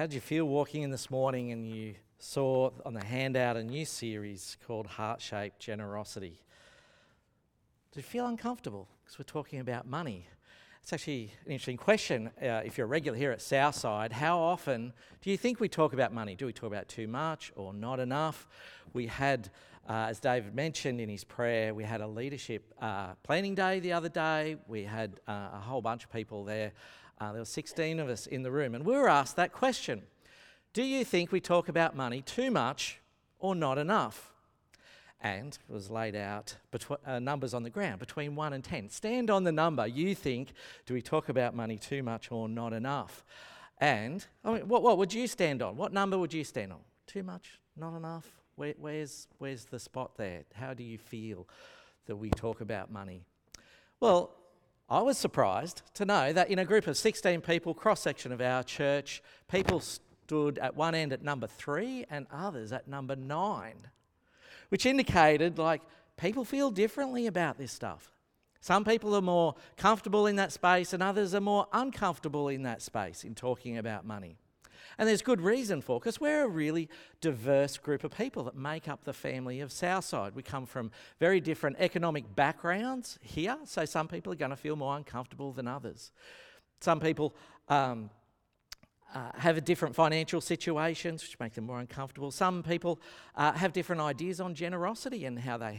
How did you feel walking in this morning and you saw on the handout a new series called Heart Shaped Generosity? Did you feel uncomfortable? Because we're talking about money. It's actually an interesting question. Uh, if you're a regular here at Southside, how often do you think we talk about money? Do we talk about too much or not enough? We had, uh, as David mentioned in his prayer, we had a leadership uh, planning day the other day. We had uh, a whole bunch of people there uh, there were 16 of us in the room, and we were asked that question Do you think we talk about money too much or not enough? And it was laid out uh, numbers on the ground between 1 and 10. Stand on the number you think, do we talk about money too much or not enough? And I mean, what, what would you stand on? What number would you stand on? Too much? Not enough? Where, where's, where's the spot there? How do you feel that we talk about money? Well, I was surprised to know that in a group of 16 people, cross section of our church, people stood at one end at number three and others at number nine, which indicated like people feel differently about this stuff. Some people are more comfortable in that space, and others are more uncomfortable in that space in talking about money. And there's good reason for because we're a really diverse group of people that make up the family of Southside. We come from very different economic backgrounds here, so some people are going to feel more uncomfortable than others. Some people um, uh, have different financial situations which make them more uncomfortable. Some people uh, have different ideas on generosity and how they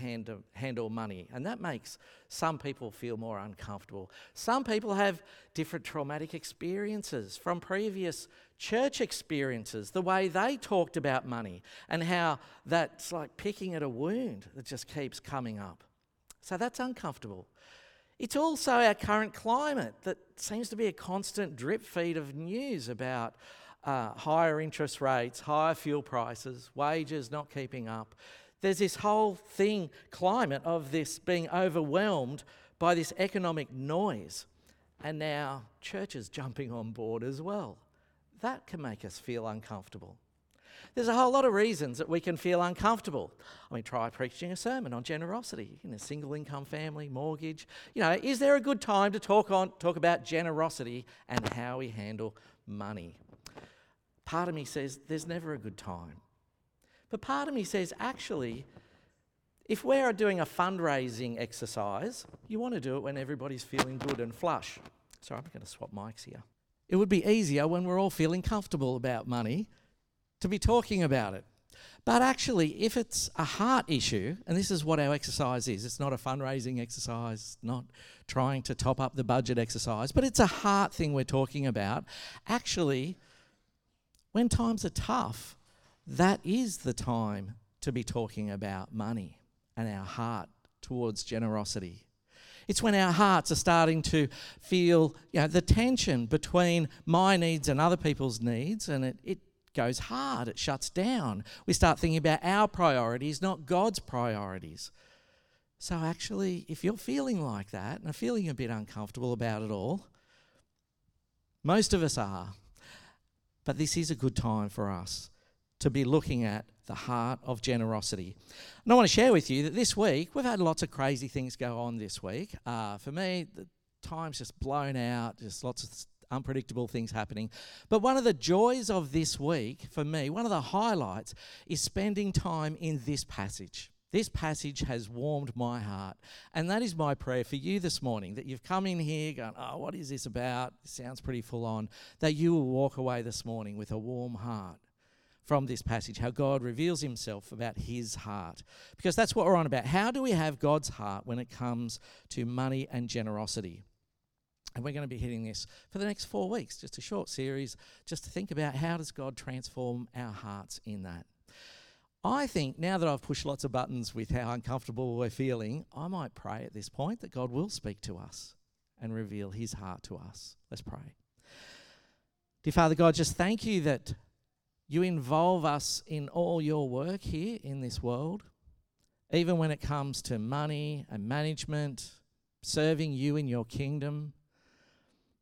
handle money, and that makes some people feel more uncomfortable. Some people have different traumatic experiences from previous church experiences, the way they talked about money, and how that's like picking at a wound that just keeps coming up. So that's uncomfortable. It's also our current climate that seems to be a constant drip feed of news about uh, higher interest rates, higher fuel prices, wages not keeping up. There's this whole thing, climate of this being overwhelmed by this economic noise. And now churches jumping on board as well. That can make us feel uncomfortable. There's a whole lot of reasons that we can feel uncomfortable. I mean, try preaching a sermon on generosity in a single income family, mortgage. You know, is there a good time to talk on talk about generosity and how we handle money? Part of me says there's never a good time. But part of me says actually if we're doing a fundraising exercise, you want to do it when everybody's feeling good and flush. Sorry, I'm going to swap mics here. It would be easier when we're all feeling comfortable about money to be talking about it. But actually, if it's a heart issue, and this is what our exercise is, it's not a fundraising exercise, not trying to top up the budget exercise, but it's a heart thing we're talking about. Actually, when times are tough, that is the time to be talking about money and our heart towards generosity. It's when our hearts are starting to feel you know, the tension between my needs and other people's needs, and it, it goes hard, it shuts down. We start thinking about our priorities, not God's priorities. So, actually, if you're feeling like that and are feeling a bit uncomfortable about it all, most of us are. But this is a good time for us to be looking at the heart of generosity. And I want to share with you that this week, we've had lots of crazy things go on this week. Uh, for me, the time's just blown out, just lots of unpredictable things happening. But one of the joys of this week for me, one of the highlights, is spending time in this passage. This passage has warmed my heart. And that is my prayer for you this morning that you've come in here going, Oh, what is this about? It sounds pretty full on. That you will walk away this morning with a warm heart from this passage, how God reveals himself about his heart. Because that's what we're on about. How do we have God's heart when it comes to money and generosity? And we're going to be hitting this for the next four weeks, just a short series, just to think about how does God transform our hearts in that. I think now that I've pushed lots of buttons with how uncomfortable we're feeling, I might pray at this point that God will speak to us and reveal his heart to us. Let's pray. Dear Father God, just thank you that you involve us in all your work here in this world, even when it comes to money and management, serving you in your kingdom.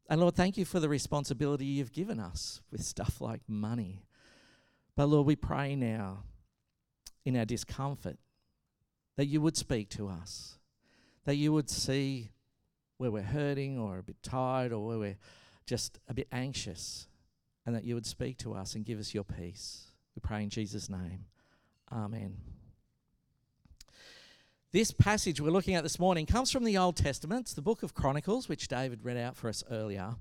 And Lord, thank you for the responsibility you've given us with stuff like money. But Lord, we pray now in our discomfort that you would speak to us, that you would see where we're hurting or a bit tired or where we're just a bit anxious, and that you would speak to us and give us your peace. We pray in Jesus' name. Amen. This passage we're looking at this morning comes from the Old Testament. It's the book of Chronicles, which David read out for us earlier.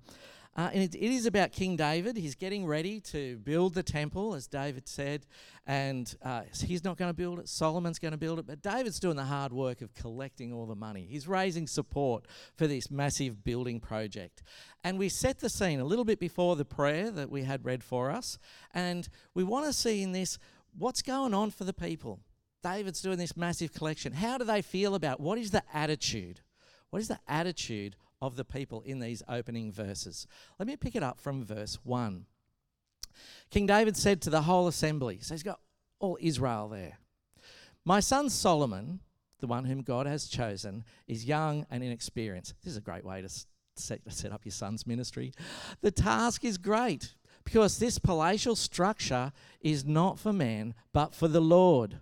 Uh, and it, it is about King David. He's getting ready to build the temple, as David said, and uh, he's not going to build it. Solomon's going to build it, but David's doing the hard work of collecting all the money. He's raising support for this massive building project. And we set the scene a little bit before the prayer that we had read for us, and we want to see in this what's going on for the people. David's doing this massive collection. How do they feel about what is the attitude? What is the attitude of the people in these opening verses? Let me pick it up from verse 1. King David said to the whole assembly, so he's got all Israel there. My son Solomon, the one whom God has chosen, is young and inexperienced. This is a great way to set, up your son's ministry. The task is great because this palatial structure is not for man, but for the Lord.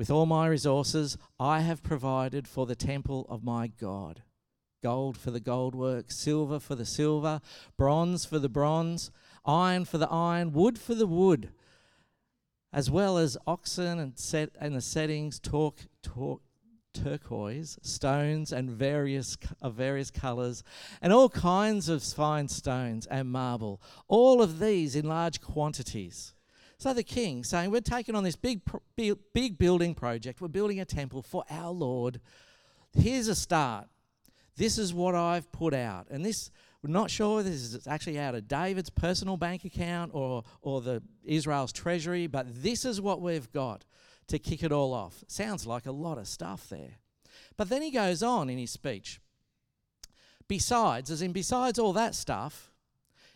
With all my resources, I have provided for the temple of my God gold for the gold work, silver for the silver, bronze for the bronze, iron for the iron, wood for the wood, as well as onyx and set and the settings, talk, talk, turquoise, stones and various of various colours, and all kinds of fine stones and marble. All of these in large quantities. So the king saying, We're taking on this big, big building project. We're building a temple for our Lord. Here's a start. This is what I've put out. And this, we're not sure this is actually out of David's personal bank account or, or the Israel's treasury, but this is what we've got to kick it all off. Sounds like a lot of stuff there. But then he goes on in his speech. Besides, as in besides all that stuff,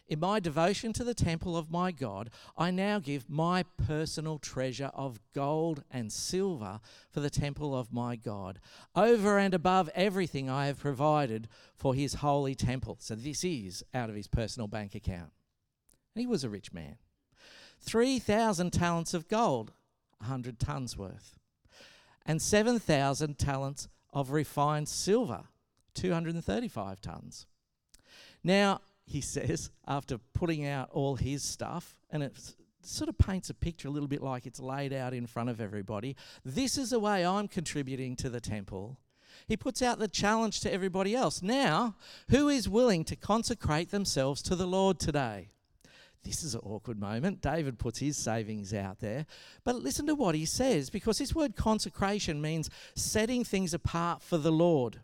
in my devotion to the temple of my God, I now give my personal treasure of gold and silver for the temple of my God, over and above everything I have provided for his holy temple. So this is out of his personal bank account. And he was a rich man. 3,000 talents of gold, 100 tons worth, and 7,000 talents of refined silver, 235 tons. Now, he says, after putting out all his stuff, and it sort of paints a picture a little bit like it's laid out in front of everybody. This is the way I'm contributing to the temple. He puts out the challenge to everybody else. Now, who is willing to consecrate themselves to the Lord today? This is an awkward moment. David puts his savings out there. But listen to what he says, because this word consecration means setting things apart for the Lord.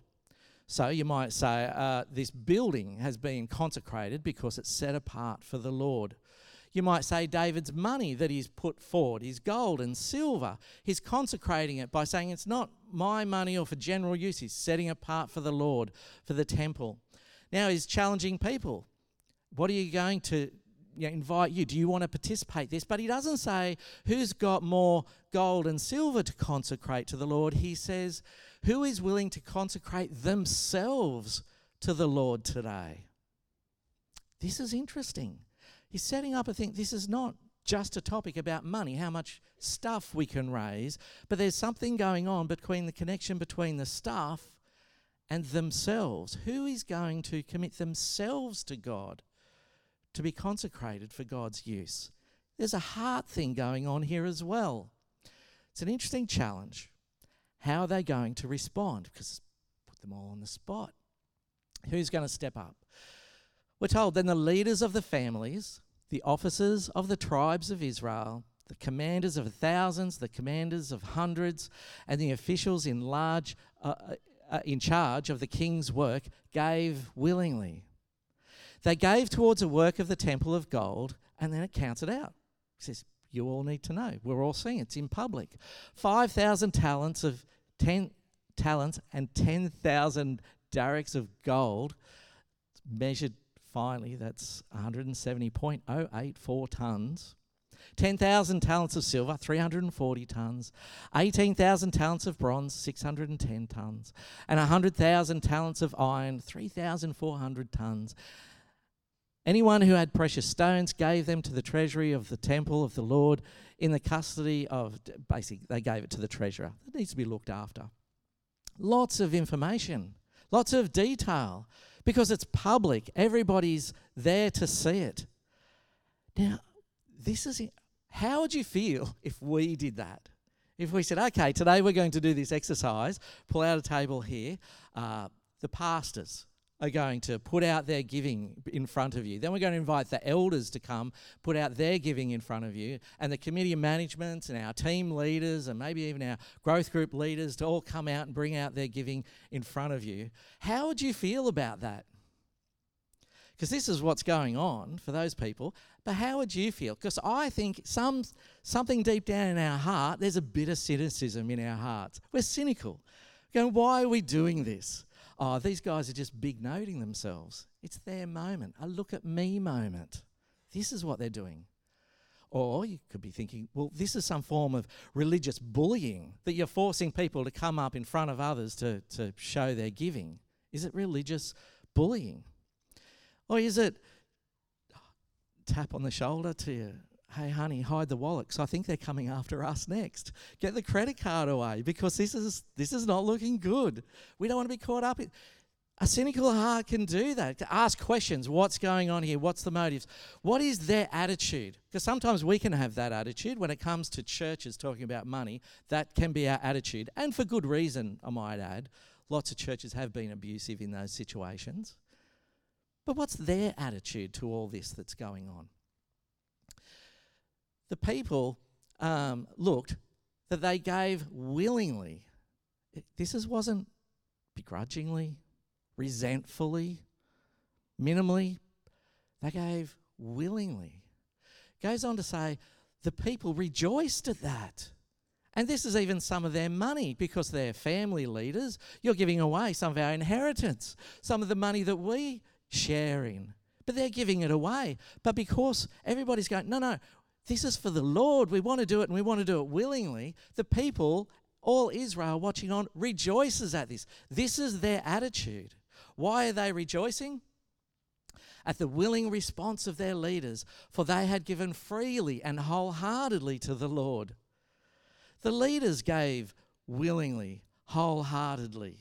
So you might say uh, this building has been consecrated because it's set apart for the Lord. You might say David's money that he's put forward, his gold and silver, he's consecrating it by saying it's not my money or for general use. He's setting apart for the Lord, for the temple. Now he's challenging people. What are you going to you know, invite you? Do you want to participate this? But he doesn't say who's got more gold and silver to consecrate to the Lord. He says, who is willing to consecrate themselves to the Lord today? This is interesting. He's setting up a thing. This is not just a topic about money, how much stuff we can raise, but there's something going on between the connection between the stuff and themselves. Who is going to commit themselves to God to be consecrated for God's use? There's a heart thing going on here as well. It's an interesting challenge. How are they going to respond? Because put them all on the spot. Who's going to step up? We're told then the leaders of the families, the officers of the tribes of Israel, the commanders of thousands, the commanders of hundreds, and the officials in large uh, uh, uh in charge of the king's work gave willingly. They gave towards the work of the temple of gold, and then it counts it out. It says, you all need to know. We're all seeing it. It's in public. 5,000 talents of 10 talents and 10,000 darics of gold measured finally, that's 170.084 tons. 10,000 talents of silver, 340 tons, 18,000 talents of bronze, 610 tons, and 100,000 talents of iron, 3,400 tons. Anyone who had precious stones gave them to the treasury of the temple of the Lord in the custody of, basically, they gave it to the treasurer. It needs to be looked after. Lots of information, lots of detail, because it's public. Everybody's there to see it. Now, this is how would you feel if we did that? If we said, okay, today we're going to do this exercise, pull out a table here, uh, the pastors are going to put out their giving in front of you. Then we're going to invite the elders to come, put out their giving in front of you, and the committee of management and our team leaders and maybe even our growth group leaders to all come out and bring out their giving in front of you. How would you feel about that? Because this is what's going on for those people. But how would you feel? Because I think some something deep down in our heart, there's a bit of cynicism in our hearts. We're cynical. Going, why are we doing this? Oh, these guys are just big noting themselves. It's their moment, a look at me moment. This is what they're doing. Or you could be thinking, well, this is some form of religious bullying that you're forcing people to come up in front of others to, to show their giving. Is it religious bullying? Or is it oh, tap on the shoulder to you? Hey, honey, hide the wallet because I think they're coming after us next. Get the credit card away because this is this is not looking good. We don't want to be caught up in. A cynical heart can do that, to ask questions what's going on here? What's the motives? What is their attitude? Because sometimes we can have that attitude when it comes to churches talking about money. That can be our attitude, and for good reason, I might add. Lots of churches have been abusive in those situations. But what's their attitude to all this that's going on? The people um, looked that they gave willingly. This is, wasn't begrudgingly, resentfully, minimally. They gave willingly. Goes on to say, the people rejoiced at that. And this is even some of their money because they're family leaders. You're giving away some of our inheritance, some of the money that we sharing. But they're giving it away. But because everybody's going, no, no, this is for the Lord. We want to do it and we want to do it willingly. The people, all Israel watching on, rejoices at this. This is their attitude. Why are they rejoicing? At the willing response of their leaders, for they had given freely and wholeheartedly to the Lord. The leaders gave willingly, wholeheartedly.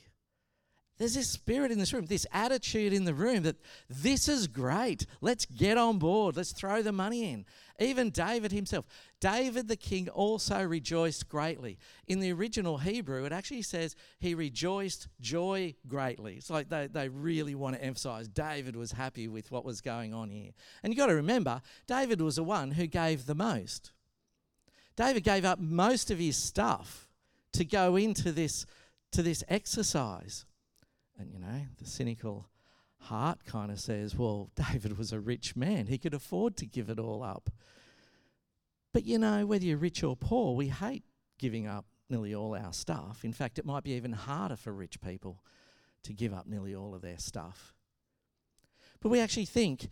There's this spirit in this room, this attitude in the room that this is great. Let's get on board. Let's throw the money in. Even David himself, David the king also rejoiced greatly. In the original Hebrew, it actually says he rejoiced joy greatly. It's like they, they really want to emphasize David was happy with what was going on here. And you've got to remember, David was the one who gave the most. David gave up most of his stuff to go into this, to this exercise. And you know, the cynical heart kind of says, well, David was a rich man. He could afford to give it all up. But you know, whether you're rich or poor, we hate giving up nearly all our stuff. In fact, it might be even harder for rich people to give up nearly all of their stuff. But we actually think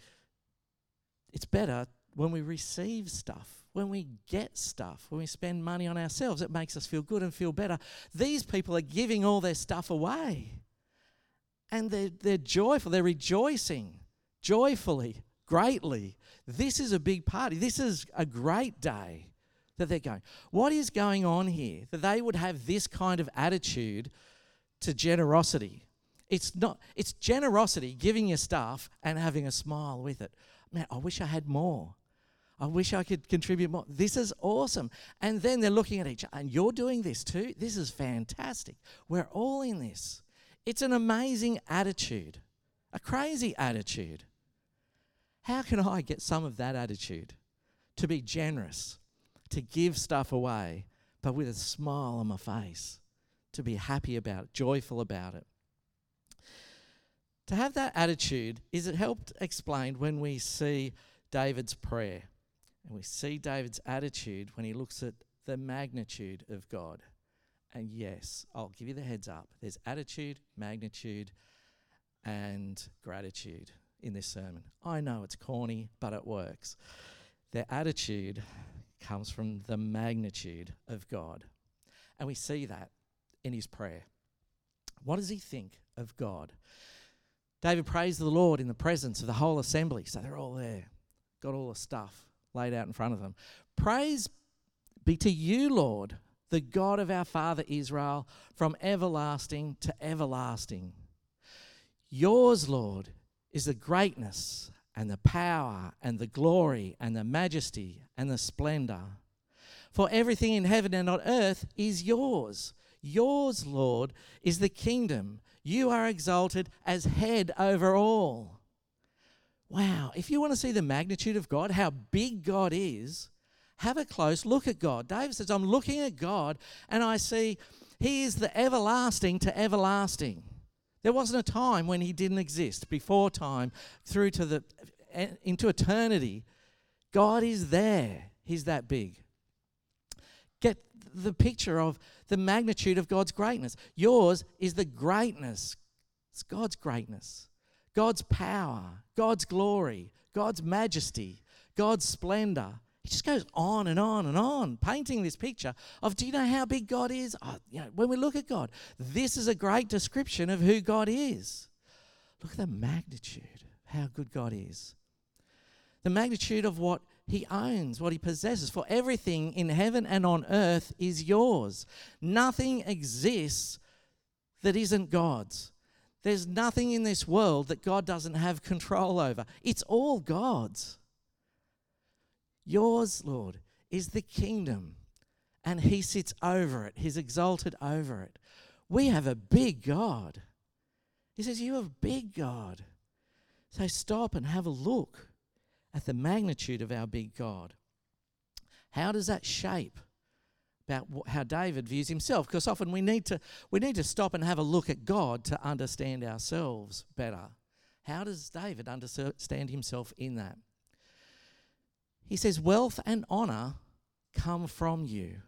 it's better when we receive stuff, when we get stuff, when we spend money on ourselves. It makes us feel good and feel better. These people are giving all their stuff away and they're, they're joyful, they're rejoicing joyfully, greatly. This is a big party. This is a great day that they're going. What is going on here that they would have this kind of attitude to generosity? It's not it's generosity, giving your stuff and having a smile with it. Man, I wish I had more. I wish I could contribute more. This is awesome. And then they're looking at each other, and you're doing this too. This is fantastic. We're all in this. It's an amazing attitude, a crazy attitude. How can I get some of that attitude? To be generous, to give stuff away, but with a smile on my face, to be happy about it, joyful about it. To have that attitude is it helped explained when we see David's prayer and we see David's attitude when he looks at the magnitude of God. And yes, I'll give you the heads up. There's attitude, magnitude, and gratitude in this sermon. I know it's corny, but it works. Their attitude comes from the magnitude of God. And we see that in his prayer. What does he think of God? David praised the Lord in the presence of the whole assembly. So they're all there, got all the stuff laid out in front of them. Praise be to you, Lord, the God of our father Israel, from everlasting to everlasting. Yours, Lord, is the greatness and the power and the glory and the majesty and the splendor. For everything in heaven and on earth is yours. Yours, Lord, is the kingdom. You are exalted as head over all. Wow, if you want to see the magnitude of God, how big God is, have a close look at God. David says, I'm looking at God and I see He is the everlasting to everlasting. There wasn't a time when He didn't exist, before time, through to the into eternity. God is there. He's that big. Get the picture of the magnitude of God's greatness. Yours is the greatness. It's God's greatness, God's power, God's glory, God's majesty, God's splendor. He just goes on and on and on, painting this picture of do you know how big God is? Oh, you know, when we look at God, this is a great description of who God is. Look at the magnitude how good God is. The magnitude of what he owns, what he possesses. For everything in heaven and on earth is yours. Nothing exists that isn't God's. There's nothing in this world that God doesn't have control over. It's all God's. Yours, Lord, is the kingdom, and He sits over it. He's exalted over it. We have a big God. He says, You have a big God. So stop and have a look at the magnitude of our big God. How does that shape about how David views himself? Because often we need to we need to stop and have a look at God to understand ourselves better. How does David understand himself in that? He says, Wealth and honor come from you.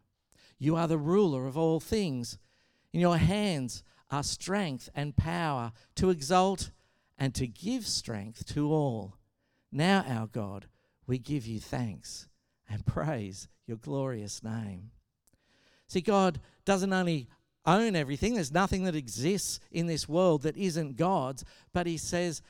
You are the ruler of all things. In your hands are strength and power to exalt and to give strength to all. Now, our God, we give you thanks and praise your glorious name. See, God doesn't only own everything, there's nothing that exists in this world that isn't God's, but He says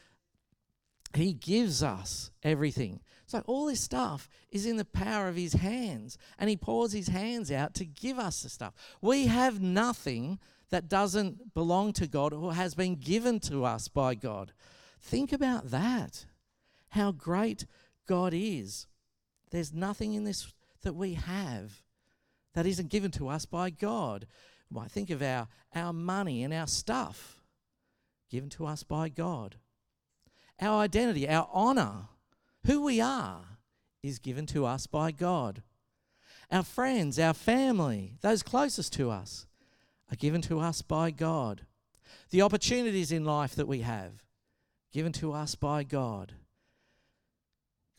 He gives us everything. So all this stuff is in the power of his hands, and he pours his hands out to give us the stuff. We have nothing that doesn't belong to God or has been given to us by God. Think about that. How great God is. There's nothing in this that we have that isn't given to us by God. Might think of our, our money and our stuff given to us by God. Our identity, our honor, who we are is given to us by God. Our friends, our family, those closest to us, are given to us by God. The opportunities in life that we have, given to us by God.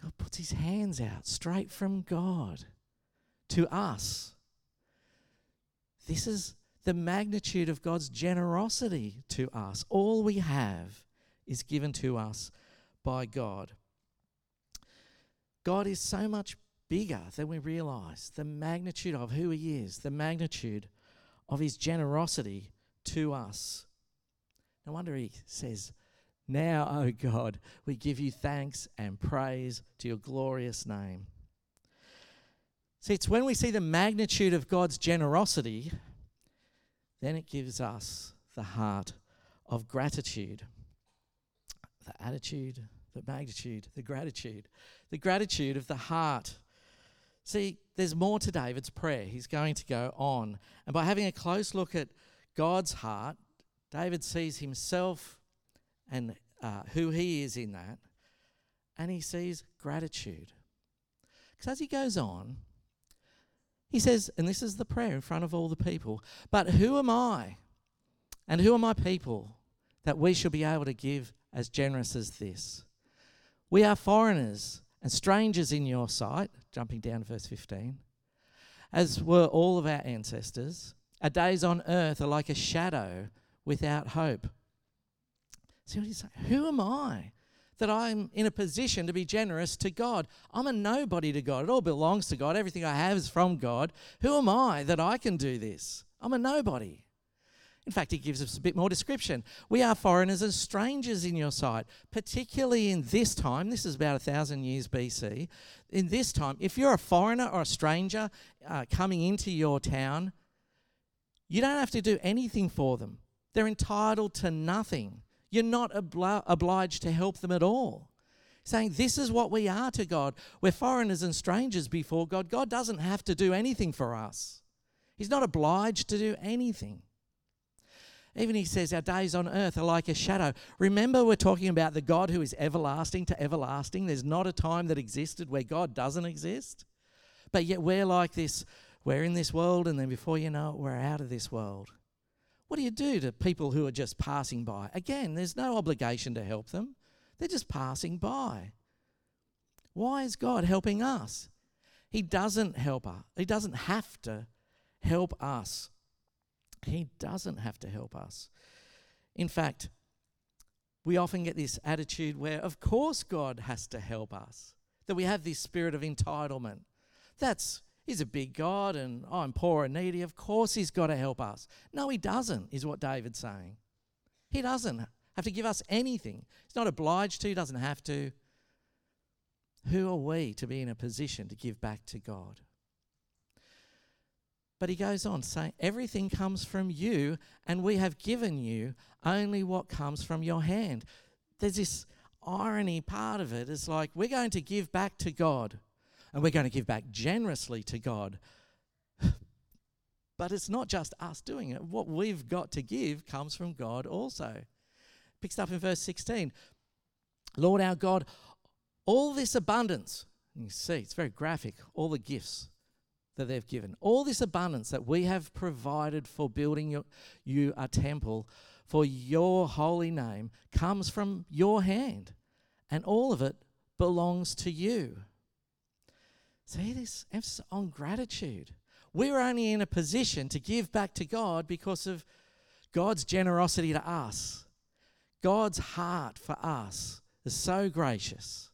God puts his hands out straight from God to us. This is the magnitude of God's generosity to us. All we have is given to us by God. God is so much bigger than we realize. The magnitude of who He is, the magnitude of His generosity to us. No wonder He says, Now, O God, we give you thanks and praise to your glorious name. See, it's when we see the magnitude of God's generosity, then it gives us the heart of gratitude, the attitude the magnitude, the gratitude, the gratitude of the heart. See, there's more to David's prayer. He's going to go on. And by having a close look at God's heart, David sees himself and uh, who he is in that, and he sees gratitude. Because as he goes on, he says, and this is the prayer in front of all the people, but who am I and who are my people that we shall be able to give as generous as this? We are foreigners and strangers in your sight, jumping down to verse 15, as were all of our ancestors. Our days on earth are like a shadow without hope. See what he's saying? Who am I that I'm in a position to be generous to God. I'm a nobody to God. It all belongs to God. Everything I have is from God. Who am I that I can do this? I'm a nobody. In fact, he gives us a bit more description. We are foreigners and strangers in your sight, particularly in this time. This is about a thousand years BC. In this time, if you're a foreigner or a stranger uh, coming into your town, you don't have to do anything for them. They're entitled to nothing. You're not obli- obliged to help them at all. Saying, This is what we are to God. We're foreigners and strangers before God. God doesn't have to do anything for us, He's not obliged to do anything. Even he says, Our days on earth are like a shadow. Remember, we're talking about the God who is everlasting to everlasting. There's not a time that existed where God doesn't exist. But yet we're like this we're in this world, and then before you know it, we're out of this world. What do you do to people who are just passing by? Again, there's no obligation to help them, they're just passing by. Why is God helping us? He doesn't help us. He doesn't have to help us. He doesn't have to help us. In fact, we often get this attitude where, of course, God has to help us, that we have this spirit of entitlement. That's He's a big God and oh, I'm poor and needy. Of course, He's got to help us. No, He doesn't, is what David's saying. He doesn't have to give us anything. He's not obliged to, He doesn't have to. Who are we to be in a position to give back to God? But he goes on saying, Everything comes from you, and we have given you only what comes from your hand. There's this irony part of it. It's like we're going to give back to God and we're going to give back generously to God. but it's not just us doing it. What we've got to give comes from God also. Picks up in verse 16. Lord our God, all this abundance, you see, it's very graphic, all the gifts that they've given, all this abundance that we have provided for building your, you a temple for your holy name comes from your hand, and all of it belongs to you. See this emphasis on gratitude. We're only in a position to give back to God because of God's generosity to us. God's heart for us is so gracious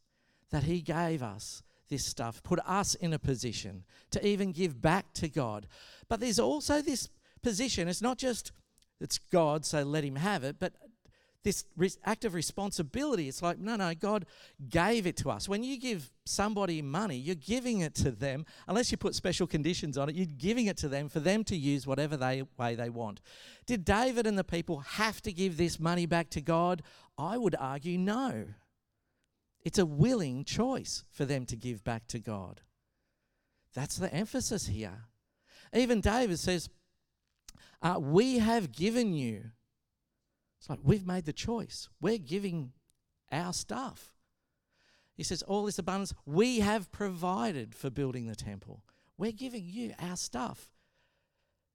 that He gave us this stuff, put us in a position to even give back to God. But there's also this position, it's not just it's God, so let Him have it, but this act of responsibility. It's like, no, no, God gave it to us. When you give somebody money, you're giving it to them, unless you put special conditions on it, you're giving it to them for them to use whatever they, way they want. Did David and the people have to give this money back to God? I would argue no. It's a willing choice for them to give back to God. That's the emphasis here. Even David says, uh, We have given you it's like we've made the choice. We're giving our stuff. He says, All this abundance we have provided for building the temple. We're giving you our stuff.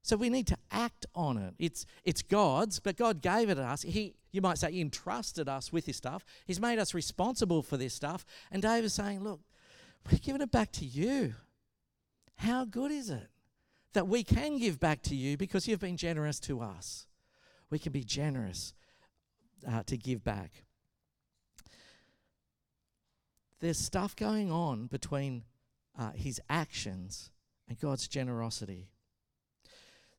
So we need to act on it. It's, it's God's, but God gave it to us. He, you might say, entrusted us with this stuff. He's made us responsible for this stuff. And David's saying, Look, we're giving it back to you. How good is it that we can give back to you because you've been generous to us? we can be generous uh, to give back. There's stuff going on between uh, his actions and God's generosity.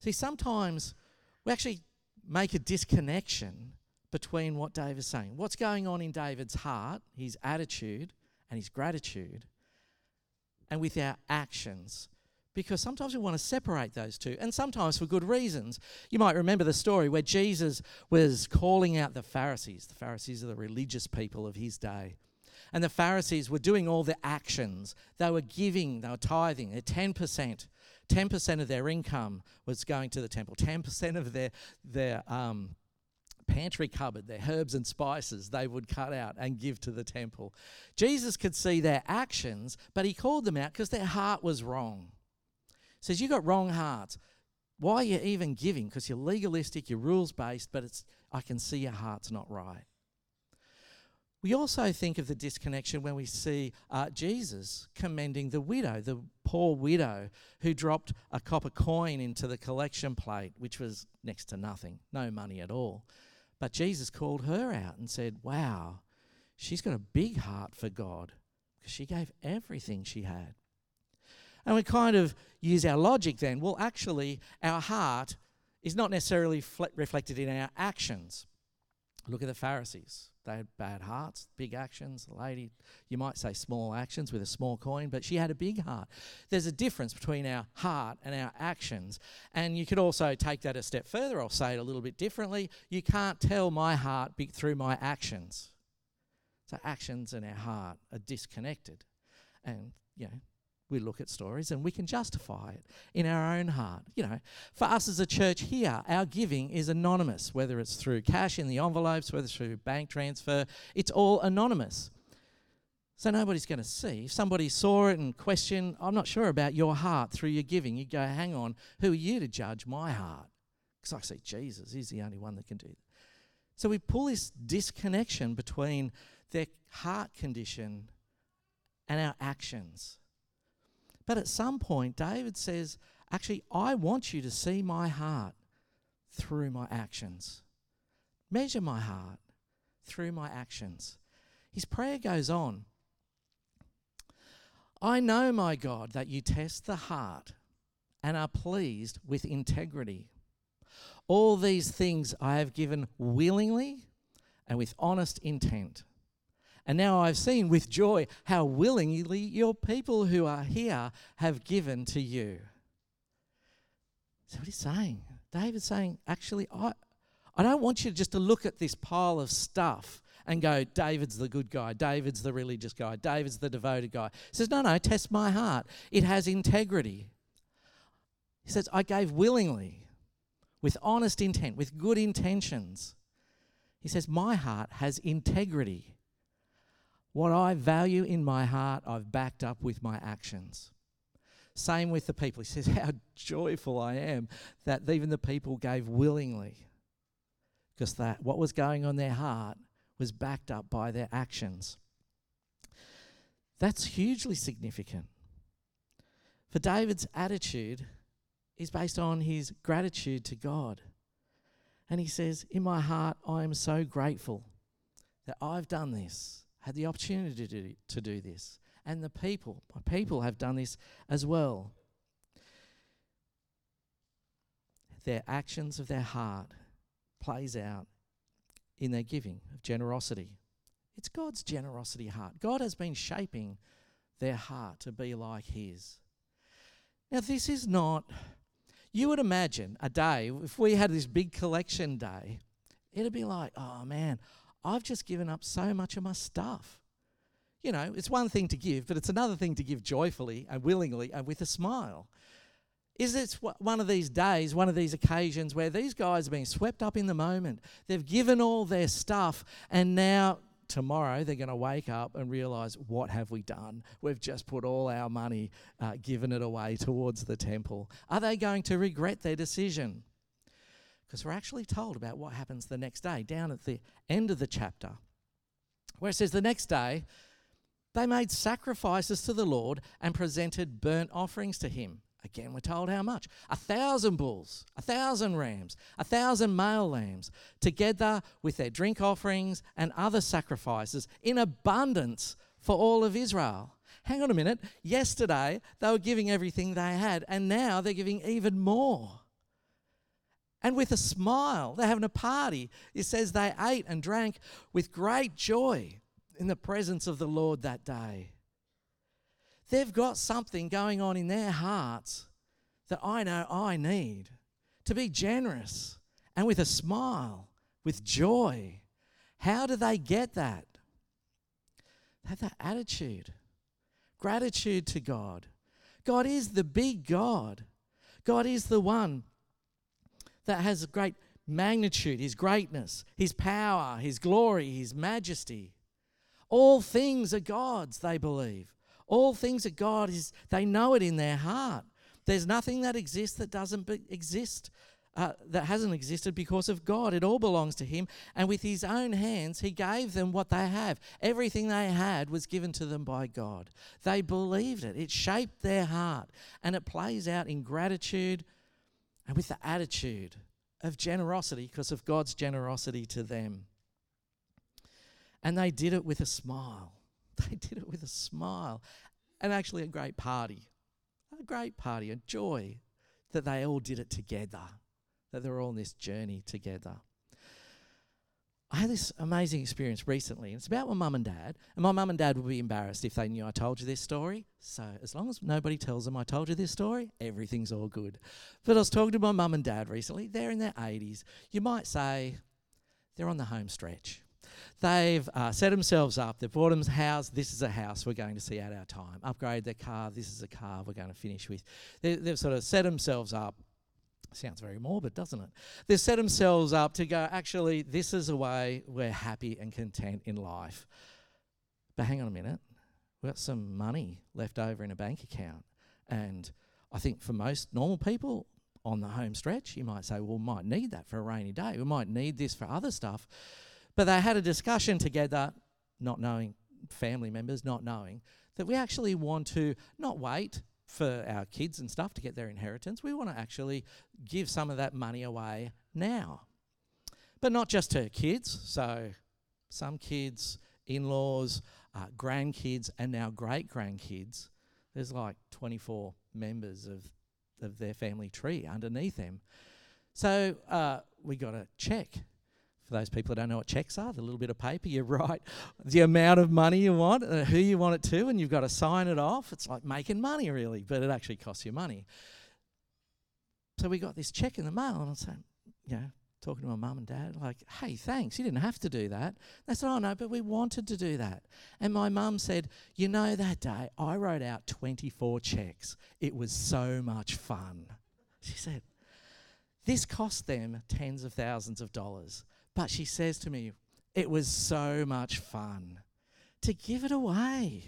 See, sometimes we actually make a disconnection between what David's saying. What's going on in David's heart, his attitude and his gratitude, and with our actions because sometimes we want to separate those two, and sometimes for good reasons. You might remember the story where Jesus was calling out the Pharisees. The Pharisees are the religious people of his day. And the Pharisees were doing all the actions. They were giving, they were tithing, their 10%. 10% of their income was going to the temple, 10% of their, their um, pantry cupboard, their herbs and spices, they would cut out and give to the temple. Jesus could see their actions, but he called them out because their heart was wrong says you got wrong hearts. Why are you even giving? Because you're legalistic, you're rules based, but it's I can see your heart's not right. We also think of the disconnection when we see uh, Jesus commending the widow, the poor widow who dropped a copper coin into the collection plate, which was next to nothing, no money at all. But Jesus called her out and said, Wow, she's got a big heart for God because she gave everything she had. And we kind of use our logic then. Well, actually, our heart is not necessarily fle- reflected in our actions. Look at the Pharisees. They had bad hearts, big actions. The lady, you might say small actions with a small coin, but she had a big heart. There's a difference between our heart and our actions. And you could also take that a step further. I'll say it a little bit differently. You can't tell my heart through my actions. So actions and our heart are disconnected. And, you know, we look at stories and we can justify it in our own heart. You know, for us as a church here, our giving is anonymous, whether it's through cash in the envelopes, whether it's through bank transfer, it's all anonymous. So nobody's going to see. If somebody saw it and questioned, I'm not sure about your heart through your giving, you go, hang on, who are you to judge my heart? Because I see Jesus, he's the only one that can do that. So we pull this disconnection between their heart condition and our actions. But at some point, David says, Actually, I want you to see my heart through my actions. Measure my heart through my actions. His prayer goes on I know, my God, that you test the heart and are pleased with integrity. All these things I have given willingly and with honest intent. And now I've seen with joy how willingly your people who are here have given to you. So what he's saying, David's saying, actually, I, I don't want you just to look at this pile of stuff and go, David's the good guy, David's the religious guy, David's the devoted guy. He says, no, no, test my heart. It has integrity. He says, I gave willingly, with honest intent, with good intentions. He says, my heart has integrity. What I value in my heart, I've backed up with my actions. Same with the people. He says, How joyful I am that even the people gave willingly. Because that what was going on their heart was backed up by their actions. That's hugely significant. For David's attitude is based on his gratitude to God. And he says, In my heart, I am so grateful that I've done this had the opportunity to do, to do this. And the people, my people have done this as well. Their actions of their heart plays out in their giving of generosity. It's God's generosity heart. God has been shaping their heart to be like His. Now, this is not, you would imagine a day, if we had this big collection day, it'd be like, oh man, I've just given up so much of my stuff. You know, it's one thing to give, but it's another thing to give joyfully and willingly and with a smile. Is it one of these days, one of these occasions where these guys are being swept up in the moment? They've given all their stuff, and now tomorrow they're going to wake up and realize, what have we done? We've just put all our money, uh, given it away towards the temple. Are they going to regret their decision? Because we're actually told about what happens the next day down at the end of the chapter, where it says, The next day they made sacrifices to the Lord and presented burnt offerings to him. Again, we're told how much? A thousand bulls, a thousand rams, a thousand male lambs, together with their drink offerings and other sacrifices in abundance for all of Israel. Hang on a minute. Yesterday, they were giving everything they had, and now they're giving even more and with a smile. They're having a party. It says they ate and drank with great joy in the presence of the Lord that day. They've got something going on in their hearts that I know I need to be generous and with a smile, with joy. How do they get that? They have that attitude, gratitude to God. God is the big God. God is the one that has great magnitude, His greatness, His power, His glory, His majesty. All things are God's, they believe. All things are God is they know it in their heart. There's nothing that exists that doesn't exist, uh, that hasn't existed because of God. It all belongs to Him. And with His own hands, He gave them what they have. Everything they had was given to them by God. They believed it, it shaped their heart. And it plays out in gratitude and with the attitude of generosity because of God's generosity to them. And they did it with a smile. They did it with a smile. And actually, a great party. A great party, a joy that they all did it together, that they're all on this journey together. I had this amazing experience recently, and it's about my mum and dad. And my mum and dad would be embarrassed if they knew I told you this story. So, as long as nobody tells them I told you this story, everything's all good. But I was talking to my mum and dad recently. They're in their 80s. You might say they're on the home stretch. They've uh, set themselves up. They've bought them a house. This is a house we're going to see out our time. Upgrade their car. This is a car we're going to finish with. They, they've sort of set themselves up Sounds very morbid, doesn't it? They've set themselves up to go, actually, this is a way we're happy and content in life. But hang on a minute, we've got some money left over in a bank account. And I think for most normal people on the home stretch, you might say, well, we might need that for a rainy day. We might need this for other stuff. But they had a discussion together, not knowing, family members not knowing, that we actually want to not wait for our kids and stuff to get their inheritance. We want to actually give some of that money away now. But not just to kids. So, some kids, in laws, uh, grandkids, and now great grandkids. There's like 24 members of, of their family tree underneath them. So, uh, we got to check for those people that don't know what checks are, the little bit of paper you write the amount of money you want, uh, who you want it to, and you've got to sign it off. It's like making money, really, but it actually costs you money. So we got this check in the mail, and I'm saying, you know, talking to my mum and dad, like, hey, thanks, you didn't have to do that. They said, oh, no, but we wanted to do that. And my mum said, you know, that day I wrote out 24 checks. It was so much fun. She said, this cost them tens of thousands of dollars. But she says to me, it was so much fun to give it away.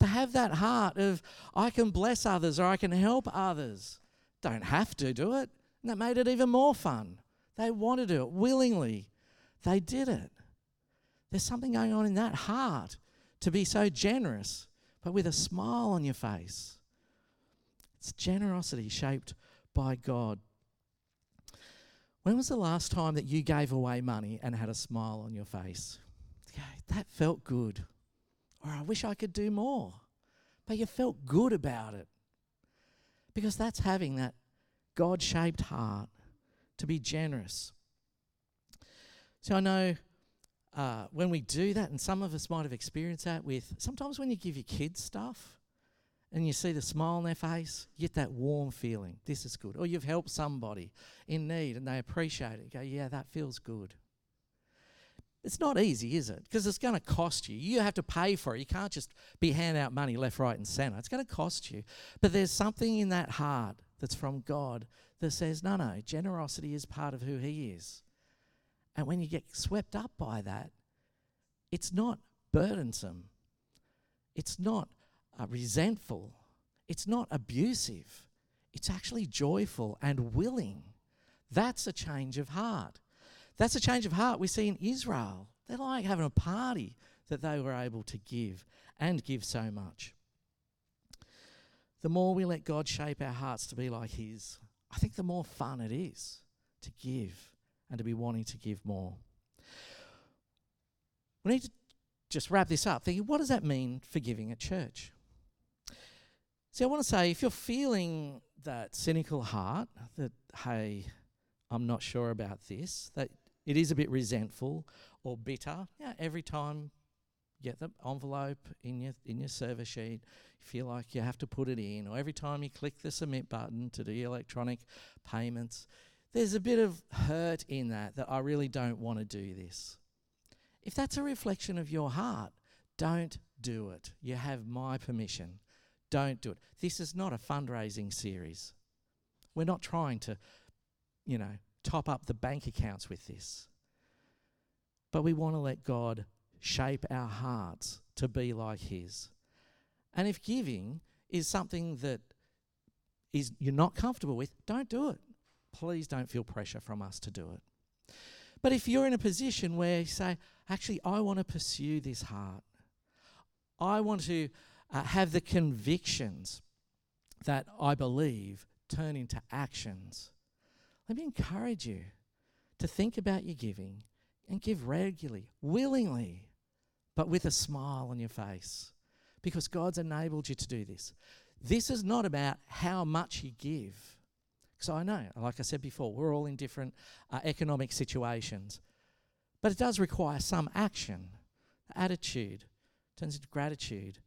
To have that heart of, I can bless others or I can help others. Don't have to do it. And that made it even more fun. They wanted to do it willingly. They did it. There's something going on in that heart to be so generous, but with a smile on your face. It's generosity shaped by God. When was the last time that you gave away money and had a smile on your face? Yeah, that felt good. Or I wish I could do more. But you felt good about it. Because that's having that God shaped heart to be generous. So I know uh, when we do that, and some of us might have experienced that with sometimes when you give your kids stuff, and you see the smile on their face, you get that warm feeling. This is good. Or you've helped somebody in need and they appreciate it. You go, yeah, that feels good. It's not easy, is it? Because it's going to cost you. You have to pay for it. You can't just be handing out money left, right, and centre. It's going to cost you. But there's something in that heart that's from God that says, no, no, generosity is part of who He is. And when you get swept up by that, it's not burdensome. It's not uh, resentful. It's not abusive. It's actually joyful and willing. That's a change of heart. That's a change of heart we see in Israel. They're like having a party that they were able to give and give so much. The more we let God shape our hearts to be like His, I think the more fun it is to give and to be wanting to give more. We need to just wrap this up thinking, what does that mean for giving at church? See, I want to say if you're feeling that cynical heart, that, hey, I'm not sure about this, that it is a bit resentful or bitter, yeah, every time you get the envelope in your, in your service sheet, you feel like you have to put it in, or every time you click the submit button to do electronic payments, there's a bit of hurt in that, that I really don't want to do this. If that's a reflection of your heart, don't do it. You have my permission. Don't do it. This is not a fundraising series. We're not trying to, you know, top up the bank accounts with this. But we want to let God shape our hearts to be like His. And if giving is something that is you're not comfortable with, don't do it. Please don't feel pressure from us to do it. But if you're in a position where you say, actually, I want to pursue this heart, I want to uh, have the convictions that I believe turn into actions. Let me encourage you to think about your giving, and give regularly, willingly, but with a smile on your face because God's enabled you to do this. This is not about how much you give. So I know, like I said before, we're all in different uh, economic situations. But it does require some action. Attitude turns into gratitude,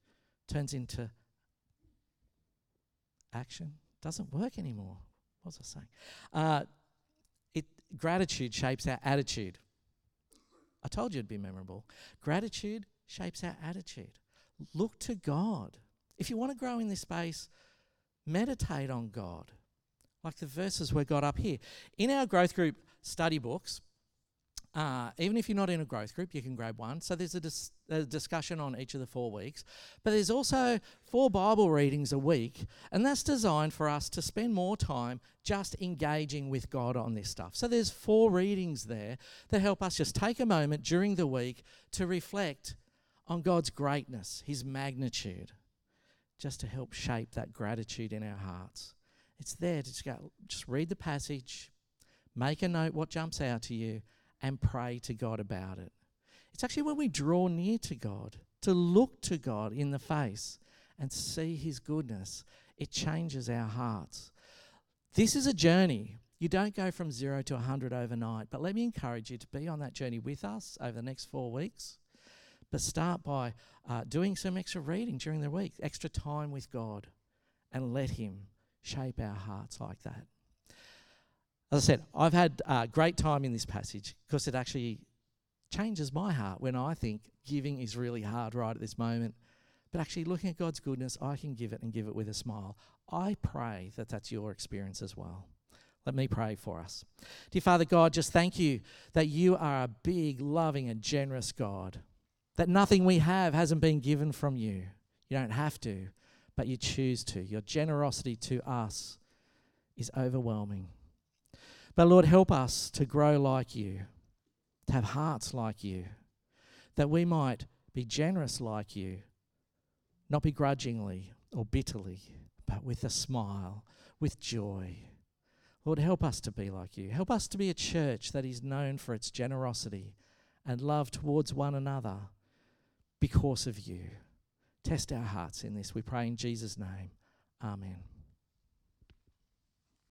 turns into action. Doesn't work anymore. What was I saying? Uh, it, gratitude shapes our attitude. I told you it'd be memorable. Gratitude shapes our attitude. Look to God. If you want to grow in this space, meditate on God. Like the verses we got up here. In our growth group study books, uh, even if you're not in a growth group, you can grab one. So there's a, dis- a, discussion on each of the four weeks. But there's also four Bible readings a week, and that's designed for us to spend more time just engaging with God on this stuff. So there's four readings there that help us just take a moment during the week to reflect on God's greatness, His magnitude, just to help shape that gratitude in our hearts. It's there to just go, just read the passage, make a note what jumps out to you and pray to God about it. It's actually when we draw near to God, to look to God in the face and see His goodness, it changes our hearts. This is a journey. You don't go from zero to 100 overnight, but let me encourage you to be on that journey with us over the next four weeks. But start by uh, doing some extra reading during the week, extra time with God, and let Him shape our hearts like that. As I said, I've had a uh, great time in this passage because it actually changes my heart when I think giving is really hard right at this moment. But actually, looking at God's goodness, I can give it and give it with a smile. I pray that that's your experience as well. Let me pray for us. Dear Father God, just thank you that you are a big, loving, and generous God. That nothing we have hasn't been given from you. You don't have to, but you choose to. Your generosity to us is overwhelming. But Lord, help us to grow like you, to have hearts like you, that we might be generous like you, not begrudgingly or bitterly, but with a smile, with joy. Lord, help us to be like you. Help us to be a church that is known for its generosity and love towards one another because of you. Test our hearts in this, we pray in Jesus' name. Amen.